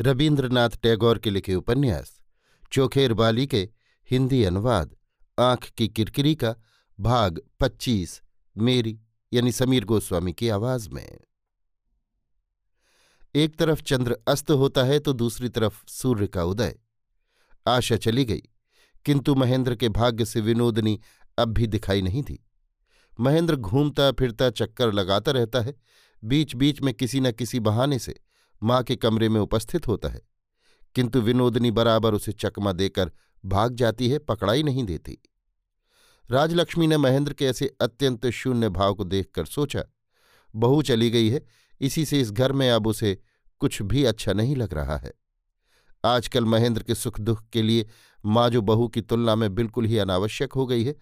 रविन्द्रनाथ टैगोर के लिखे उपन्यास, चोखेर बाली के हिंदी अनुवाद, आँख की किरकिरी का भाग पच्चीस, मेरी, यानी समीर गोस्वामी की आवाज़ में। एक तरफ़ चंद्र अस्त होता है तो दूसरी तरफ़ सूर्य का उदय। आशा चली गई, किंतु महेंद्र के भाग्य से विनोदनी अब भी दिखाई नहीं थी। महेंद्र घूमता फिरता चक्कर लगाता रहता है बीच बीच में किसी न किसी बहाने से माँ के कमरे में उपस्थित होता है। किंतु विनोदनी बराबर उसे चकमा देकर भाग जाती है, पकड़ाई नहीं देती। राजलक्ष्मी ने महेंद्र के ऐसे अत्यंत शून्य भाव को देखकर सोचा, बहू चली गई है, इसी से इस घर में अब उसे कुछ भी अच्छा नहीं लग रहा है। आजकल महेंद्र के सुख दुख के लिए माँ जो बहू की तुलना में बिल्कुल ही अनावश्यक हो गई है,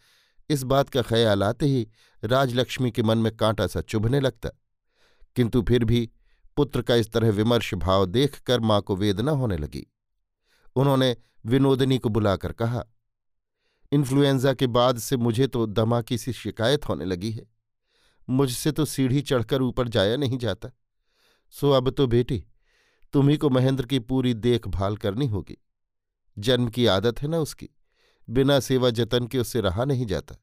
इस बात का ख्याल आते ही राजलक्ष्मी के मन में कांटा सा चुभने लगता। किंतु फिर भी पुत्र का इस तरह विमर्श भाव देखकर माँ को वेदना होने लगी। उन्होंने विनोदनी को बुलाकर कहा, इन्फ्लुएंजा के बाद से मुझे तो दमा की सी शिकायत होने लगी है। मुझसे तो सीढ़ी चढ़कर ऊपर जाया नहीं जाता। सो अब तो बेटी तुम्ही को महेंद्र की पूरी देखभाल करनी होगी। जन्म की आदत है ना उसकी, बिना सेवा जतन के उससे रहा नहीं जाता।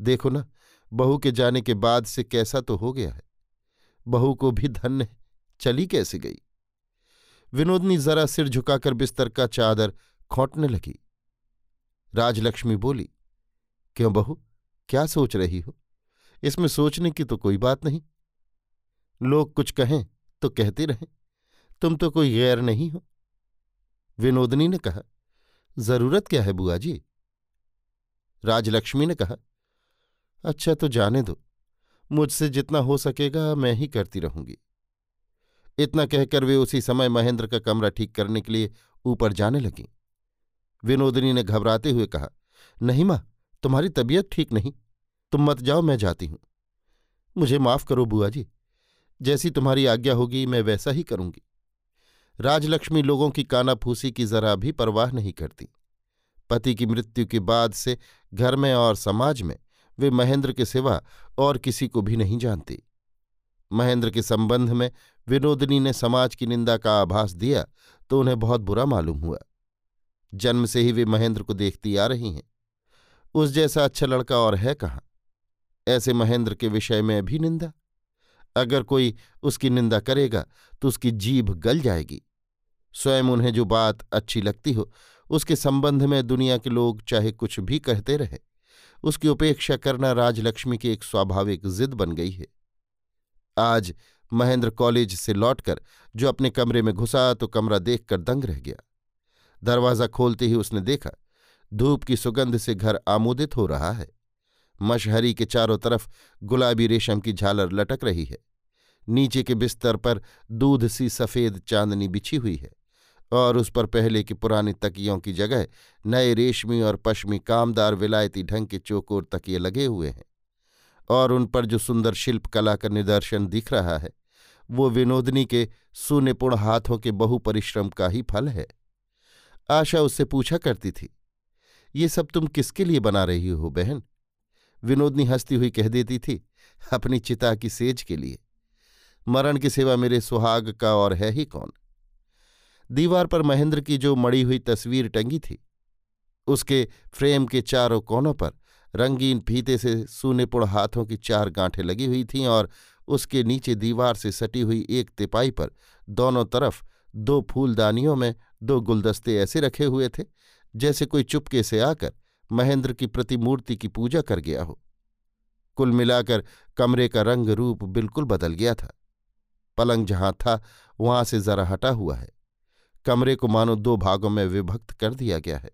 देखो ना, बहू के जाने के बाद से कैसा तो हो गया है। बहू को भी धन्य चली कैसे गई? विनोदनी जरा सिर झुकाकर बिस्तर का चादर खोटने लगी। राजलक्ष्मी बोली, क्यों बहू, क्या सोच रही हो? इसमें सोचने की तो कोई बात नहीं। लोग कुछ कहें तो कहते रहें। तुम तो कोई गैर नहीं हो। विनोदनी ने कहा, ज़रूरत क्या है बुआ जी? राजलक्ष्मी ने कहा अच्छा तो जाने दो। मुझसे जितना हो सकेगा मैं ही करती रहूँगी। इतना कहकर वे उसी समय महेंद्र का कमरा ठीक करने के लिए ऊपर जाने लगीं। विनोदिनी ने घबराते हुए कहा, नहीं माँ, तुम्हारी तबीयत ठीक नहीं। तुम मत जाओ, मैं जाती हूँ। मुझे माफ़ करो बुआ जी। जैसी तुम्हारी आज्ञा होगी, मैं वैसा ही करूँगी। राजलक्ष्मी लोगों की कानाफूसी की जरा भी परवाह नहीं करती। पति की मृत्यु के बाद से घर में और समाज में वे महेंद्र के सिवा और किसी को भी नहीं जानती। महेंद्र के संबंध में विनोदनी ने समाज की निंदा का आभास दिया तो उन्हें बहुत बुरा मालूम हुआ। जन्म से ही वे महेंद्र को देखती आ रही हैं। उस जैसा अच्छा लड़का और है कहाँ? ऐसे महेंद्र के विषय में भी निंदा? अगर कोई उसकी निंदा करेगा तो उसकी जीभ गल जाएगी। स्वयं उन्हें जो बात अच्छी लगती हो, उसके संबंध में दुनिया के लोग चाहे कुछ भी कहते रहे, उसकी उपेक्षा करना राजलक्ष्मी की एक स्वाभाविक जिद बन गई है। आज महेंद्र कॉलेज से लौटकर जो अपने कमरे में घुसा तो कमरा देखकर दंग रह गया। दरवाज़ा खोलते ही उसने देखा, धूप की सुगंध से घर आमोदित हो रहा है। मशहरी के चारों तरफ़ गुलाबी रेशम की झालर लटक रही है। नीचे के बिस्तर पर दूध सी सफ़ेद चांदनी बिछी हुई है और उस पर पहले की पुरानी तकियों की जगह नए रेशमी और पश्मी कामदार विलायती ढंग के चौकोर तकिए लगे हुए हैं। और उन पर जो सुंदर शिल्प कला का निदर्शन दिख रहा है, वो विनोदनी के सुनिपुण हाथों के बहु परिश्रम का ही फल है। आशा उससे पूछा करती थी, ये सब तुम किसके लिए बना रही हो बहन? विनोदनी हंसती हुई कह देती थी, अपनी चिता की सेज के लिए। मरण की सेवा मेरे सुहाग का और है ही कौन? दीवार पर महेंद्र की जो मड़ी हुई तस्वीर टंगी थी, उसके फ्रेम के चारों कोनों पर रंगीन फीते से सुनिपुण हाथों की चार गांठें लगी हुई थीं और उसके नीचे दीवार से सटी हुई एक तिपाई पर दोनों तरफ़ दो फूलदानियों में दो गुलदस्ते ऐसे रखे हुए थे, जैसे कोई चुपके से आकर महेंद्र की प्रतिमूर्ति की पूजा कर गया हो। कुल मिलाकर कमरे का रंग रूप बिल्कुल बदल गया था। पलंग जहाँ था, वहाँ से जरा हटा हुआ है। कमरे को मानो दो भागों में विभक्त कर दिया गया है।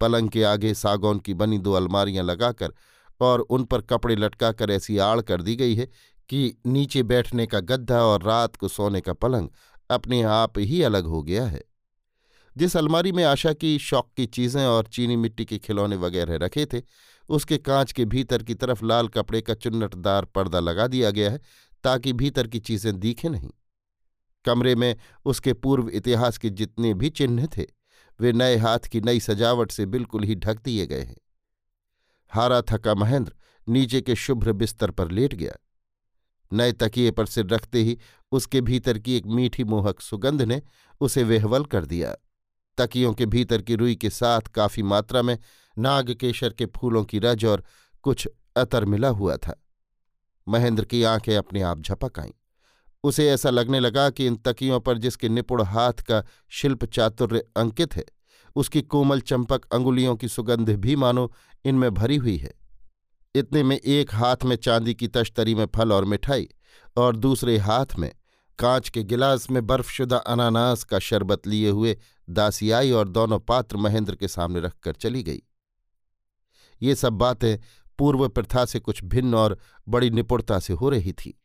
पलंग के आगे सागौन की बनी दो अलमारियाँ लगाकर और उन पर कपड़े लटकाकर ऐसी आड़ कर दी गई है कि नीचे बैठने का गद्दा और रात को सोने का पलंग अपने आप ही अलग हो गया है। जिस अलमारी में आशा की, शौक की चीज़ें और चीनी मिट्टी के खिलौने वगैरह रखे थे, उसके कांच के भीतर की तरफ़ लाल कपड़े का चुन्नटदार पर्दा लगा दिया गया है ताकि भीतर की चीज़ें दिखें नहीं। कमरे में उसके पूर्व इतिहास के जितने भी चिन्ह थे वे नए हाथ की नई सजावट से बिल्कुल ही ढक दिए गए हैं। हारा थका महेंद्र नीचे के शुभ्र बिस्तर पर लेट गया। नए तकिए पर सिर रखते ही उसके भीतर की एक मीठी मोहक सुगंध ने उसे वेहवल कर दिया। तकियों के भीतर की रुई के साथ काफ़ी मात्रा में नागकेशर के फूलों की रज और कुछ अतर मिला हुआ था। महेंद्र की आँखें अपने आप झपक आईं। उसे ऐसा लगने लगा कि इन तकियों पर जिसके निपुण हाथ का शिल्प चातुर्य अंकित है, उसकी कोमल चंपक अंगुलियों की सुगंध भी मानो इनमें भरी हुई है। इतने में एक हाथ में चांदी की तश्तरी में फल और मिठाई और दूसरे हाथ में कांच के गिलास में बर्फशुदा अनानास का शरबत लिए हुए दासी आई और दोनों पात्र महेंद्र के सामने रखकर चली गई। ये सब बातें पूर्व प्रथा से कुछ भिन्न और बड़ी निपुणता से हो रही थी।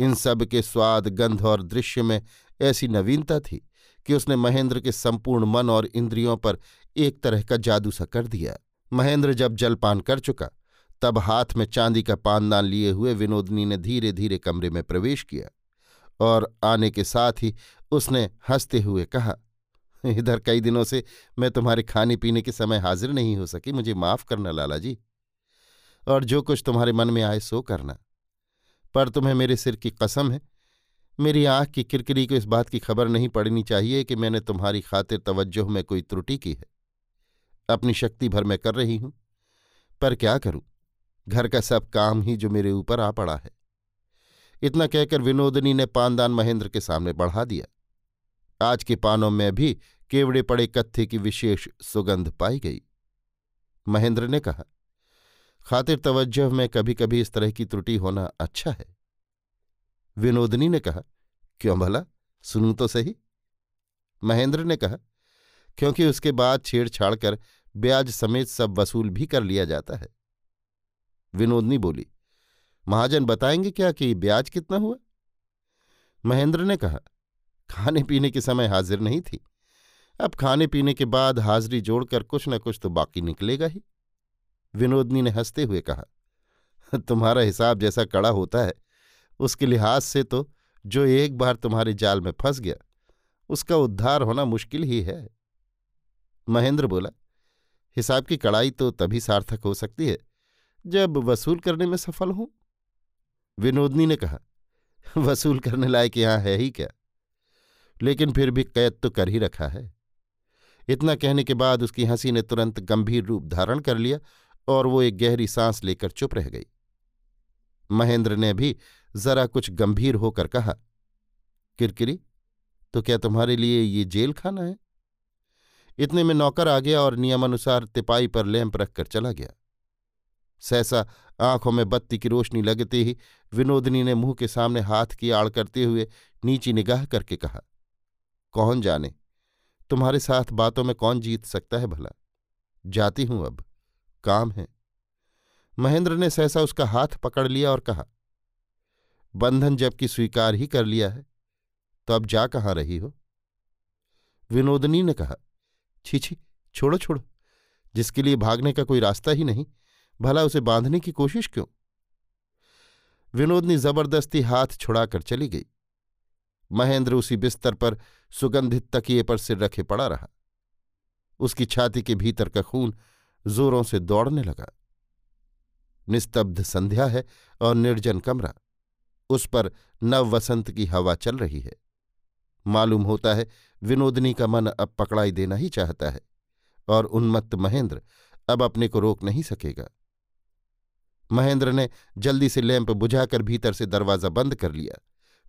इन सब के स्वाद, गंध और दृश्य में ऐसी नवीनता थी कि उसने महेंद्र के संपूर्ण मन और इंद्रियों पर एक तरह का जादू सा कर दिया। महेंद्र जब जलपान कर चुका, तब हाथ में चांदी का पानदान लिए हुए विनोदनी ने धीरे धीरे कमरे में प्रवेश किया और आने के साथ ही उसने हँसते हुए कहा, इधर कई दिनों से मैं तुम्हारे खाने पीने के समय हाजिर नहीं हो सकी, मुझे माफ़ करना, लाला जी। और जो कुछ तुम्हारे मन में आए सो करना। पर तुम्हें मेरे सिर की कसम है। मेरी आँख की किरकिरी को इस बात की खबर नहीं पड़नी चाहिए कि मैंने तुम्हारी खातिर तवज्जो में कोई त्रुटि की है। अपनी शक्ति भर मैं कर रही हूँ, पर क्या करूँ? घर का सब काम ही जो मेरे ऊपर आ पड़ा है। इतना कहकर विनोदनी ने पानदान महेंद्र के सामने बढ़ा दिया। आज के पानों में भी केवड़े पड़े कत्थे की विशेष सुगंध पाई गई। महेंद्र ने कहा खातिर तवज्जह में कभी कभी इस तरह की त्रुटि होना अच्छा है। विनोदनी ने कहा, क्यों भला? सुनू तो सही। महेंद्र ने कहा, क्योंकि उसके बाद छेड़छाड़ कर ब्याज समेत सब वसूल भी कर लिया जाता है। विनोदनी बोली, महाजन बताएँगे क्या कि ब्याज कितना हुआ? महेंद्र ने कहा खाने पीने के समय हाजिर नहीं थी। अब खाने पीने के बाद हाजिरी जोड़कर कुछ न कुछ तो बाकी निकलेगा ही। विनोदनी ने हँसते हुए कहा, तुम्हारा हिसाब जैसा कड़ा होता है, उसके लिहाज से तो जो एक बार तुम्हारे जाल में फंस गया, उसका उद्धार होना मुश्किल ही है। महेंद्र बोला, हिसाब की कड़ाई तो तभी सार्थक हो सकती है, जब वसूल करने में सफल हूँ। विनोदनी ने कहा, वसूल करने लायक यहाँ है ही क्या? लेकिन फिर भी कैद तो कर ही रखा है। इतना कहने के बाद उसकी हँसी ने तुरंत गंभीर रूप धारण कर लिया और वो एक गहरी सांस लेकर चुप रह गई। महेंद्र ने भी जरा कुछ गंभीर होकर कहा, किरकिरी तो क्या तुम्हारे लिए ये जेल खाना है? इतने में नौकर आ गया और नियमानुसार तिपाई पर लैंप रखकर चला गया। सहसा आँखों में बत्ती की रोशनी लगते ही विनोदनी ने मुँह के सामने हाथ की आड़ करते हुए नीची निगाह करके कहा, कौन जाने? तुम्हारे साथ बातों में कौन जीत सकता है भला? जाती हूँ अब। काम है। महेंद्र ने सहसा उसका हाथ पकड़ लिया और कहा, बंधन जबकि स्वीकार ही कर लिया है तो अब जा कहाँ रही हो? विनोदनी ने कहा, छी छी, छोड़ो छोड़ो, जिसके लिए भागने का कोई रास्ता ही नहीं, भला उसे बांधने की कोशिश क्यों? विनोदनी ज़बरदस्ती हाथ छुड़ाकर चली गई। महेंद्र उसी बिस्तर पर सुगंधित तकिए पर सिर रखे पड़ा रहा। उसकी छाती के भीतर का खून जोरों से दौड़ने लगा। निस्तब्ध संध्या है और निर्जन कमरा। उस पर नव वसंत की हवा चल रही है। मालूम होता है विनोदनी का मन अब पकड़ाई देना ही चाहता है और उन्मत्त महेंद्र अब अपने को रोक नहीं सकेगा। महेंद्र ने जल्दी से लैंप बुझाकर भीतर से दरवाज़ा बंद कर लिया।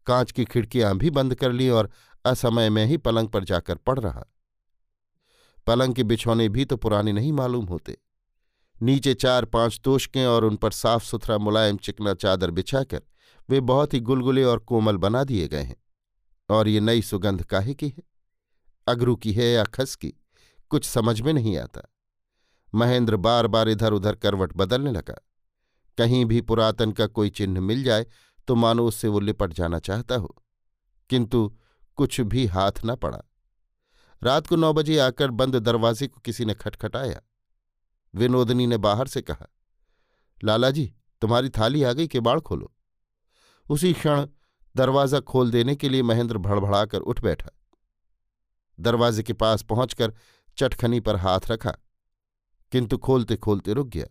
कांच की खिड़कियाँ भी बंद कर ली और असमय में ही पलंग पर जाकर पड़ रहा। पलंग के बिछौने भी तो पुराने नहीं मालूम होते। नीचे चार पाँच तोशकें और उन पर साफ़ सुथरा मुलायम चिकना चादर बिछाकर वे बहुत ही गुलगुले और कोमल बना दिए गए हैं। और ये नई सुगंध काहे की है? अगरू की है या खस की? कुछ समझ में नहीं आता। महेंद्र बार बार इधर उधर करवट बदलने लगा। कहीं भी पुरातन का कोई चिन्ह मिल जाए तो मानो उससे वो लिपट जाना चाहता हो। किंतु कुछ भी हाथ न पड़ा। रात को नौ बजे आकर बंद दरवाजे को किसी ने खटखटाया। विनोदनी ने बाहर से कहा, लालाजी, तुम्हारी थाली आ गई के बाड़ खोलो। उसी क्षण दरवाज़ा खोल देने के लिए महेंद्र भड़भड़ाकर उठ बैठा। दरवाजे के पास पहुंचकर चटखनी पर हाथ रखा, किंतु खोलते खोलते रुक गया।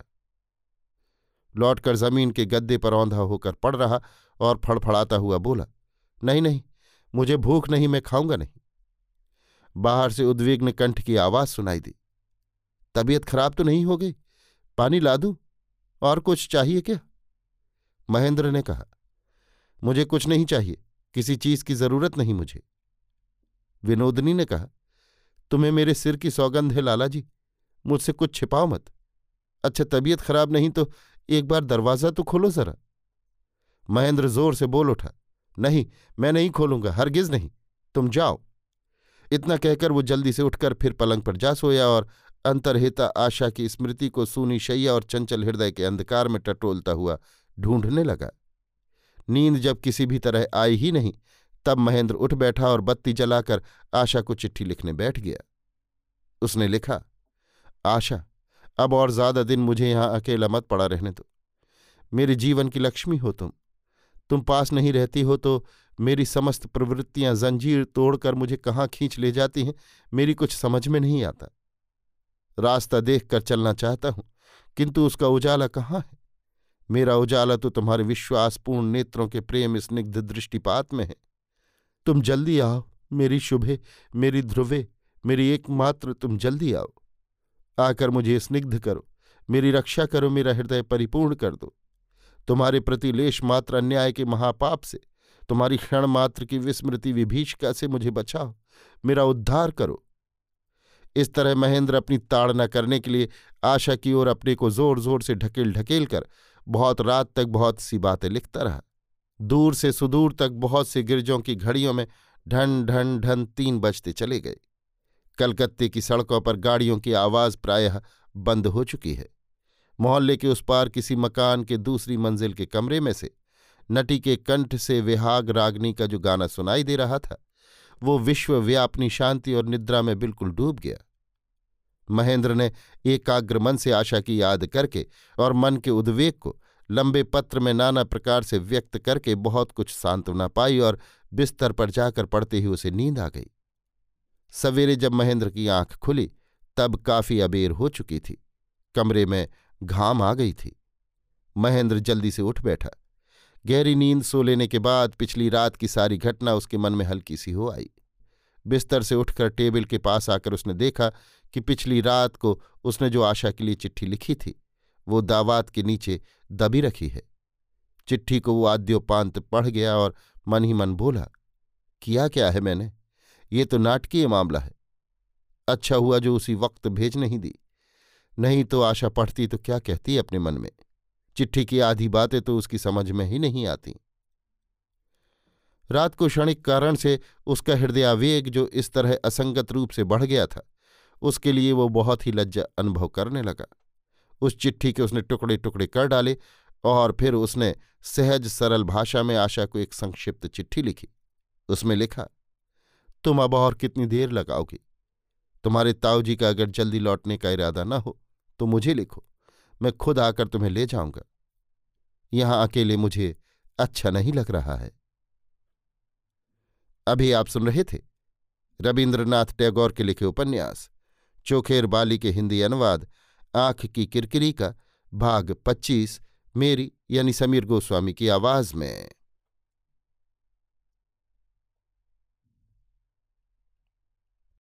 लौटकर ज़मीन के गद्दे पर औंधा होकर पड़ रहा और फड़फड़ाता हुआ बोला, नहीं नहीं, मुझे भूख नहीं, मैं खाऊँगा नहीं। बाहर से उद्विग्न कंठ की आवाज़ सुनाई दी। तबीयत खराब तो नहीं हो गई? पानी ला दूँ और कुछ चाहिए क्या? महेंद्र ने कहा, मुझे कुछ नहीं चाहिए, किसी चीज़ की ज़रूरत नहीं मुझे। विनोदनी ने कहा, तुम्हें मेरे सिर की सौगंध है लाला जी, मुझसे कुछ छिपाओ मत। अच्छा तबीयत खराब नहीं तो एक बार दरवाज़ा तो खोलो जरा। महेंद्र ज़ोर से बोल उठा, नहीं, मैं नहीं खोलूँगा, हरगिज नहीं, तुम जाओ। इतना कहकर वो जल्दी से उठकर फिर पलंग पर जा सोया और अंतरहिता आशा की स्मृति को सूनी शैया और चंचल हृदय के अंधकार में टटोलता हुआ ढूँढने लगा। नींद जब किसी भी तरह आई ही नहीं, तब महेंद्र उठ बैठा और बत्ती जलाकर आशा को चिट्ठी लिखने बैठ गया। उसने लिखा, आशा, अब और ज़्यादा दिन मुझे यहाँ अकेला मत पड़ा रहने दो। मेरे जीवन की लक्ष्मी हो तुम। तुम पास नहीं रहती हो तो मेरी समस्त प्रवृत्तियाँ जंजीर तोड़कर मुझे कहाँ खींच ले जाती हैं, मेरी कुछ समझ में नहीं आता। रास्ता देखकर चलना चाहता हूँ, किंतु उसका उजाला कहाँ है? मेरा उजाला तो तुम्हारे विश्वासपूर्ण नेत्रों के प्रेम स्निग्ध दृष्टिपात में है। तुम जल्दी आओ, मेरी शुभे, मेरी ध्रुवे, मेरी एकमात्र, तुम जल्दी आओ। आकर मुझे स्निग्ध करो, मेरी रक्षा करो, मेरा हृदय परिपूर्ण कर दो। तुम्हारे प्रति लेश मात्र अन्याय के महापाप से तुम्हारी क्षण मात्र की विस्मृति विभीषिका से मुझे बचाओ, मेरा उद्धार करो। इस तरह महेंद्र अपनी ताड़ना करने के लिए आशा की ओर अपने को ज़ोर ज़ोर से ढकेल ढकेल कर बहुत रात तक बहुत सी बातें लिखता रहा। दूर से सुदूर तक बहुत से गिरजों की घड़ियों में ढन ढन ढन तीन बजते चले गए। कलकत्ते की सड़कों पर गाड़ियों की आवाज़ प्रायः बंद हो चुकी है। मोहल्ले के उस पार किसी मकान के दूसरी मंजिल के कमरे में से नटी के कंठ से विहाग रागनी का जो गाना सुनाई दे रहा था, वो विश्वव्यापनी शांति और निद्रा में बिल्कुल डूब गया। महेंद्र ने एकाग्र मन से आशा की याद करके और मन के उद्वेग को लंबे पत्र में नाना प्रकार से व्यक्त करके बहुत कुछ सांत्वना पाई और बिस्तर पर जाकर पड़ते ही उसे नींद आ गई। सवेरे जब महेंद्र की आँख खुली, तब काफ़ी अबेर हो चुकी थी। कमरे में घाम आ गई थी। महेंद्र जल्दी से उठ बैठा। गहरी नींद सो लेने के बाद पिछली रात की सारी घटना उसके मन में हल्की सी हो आई। बिस्तर से उठकर टेबल के पास आकर उसने देखा कि पिछली रात को उसने जो आशा के लिए चिट्ठी लिखी थी, वो दावात के नीचे दबी रखी है। चिट्ठी को वो आद्योपांत पढ़ गया और मन ही मन बोला, किया क्या है मैंने? ये तो नाटकीय मामला है। अच्छा हुआ जो उसी वक्त भेज नहीं दी। नहीं तो आशा पढ़ती तो क्या कहती अपने मन में? चिट्ठी की आधी बातें तो उसकी समझ में ही नहीं आती। रात को क्षणिक कारण से उसका हृदयावेग जो इस तरह असंगत रूप से बढ़ गया था, उसके लिए वो बहुत ही लज्जा अनुभव करने लगा। उस चिट्ठी के उसने टुकड़े टुकड़े कर डाले और फिर उसने सहज सरल भाषा में आशा को एक संक्षिप्त चिट्ठी लिखी। उसमें लिखा, तुम अब और कितनी देर लगाओगी? तुम्हारे ताऊजी का अगर जल्दी लौटने का इरादा न हो तो मुझे लिखो। मैं खुद आकर तुम्हें ले जाऊँगा। यहाँ अकेले मुझे अच्छा नहीं लग रहा है। अभी आप सुन रहे थे रविन्द्रनाथ टैगोर के लिखे उपन्यास, चोखेर बाली के हिंदी अनुवाद, आँख की किरकिरी का भाग पच्चीस, मेरी यानी समीर गोस्वामी की आवाज़ में।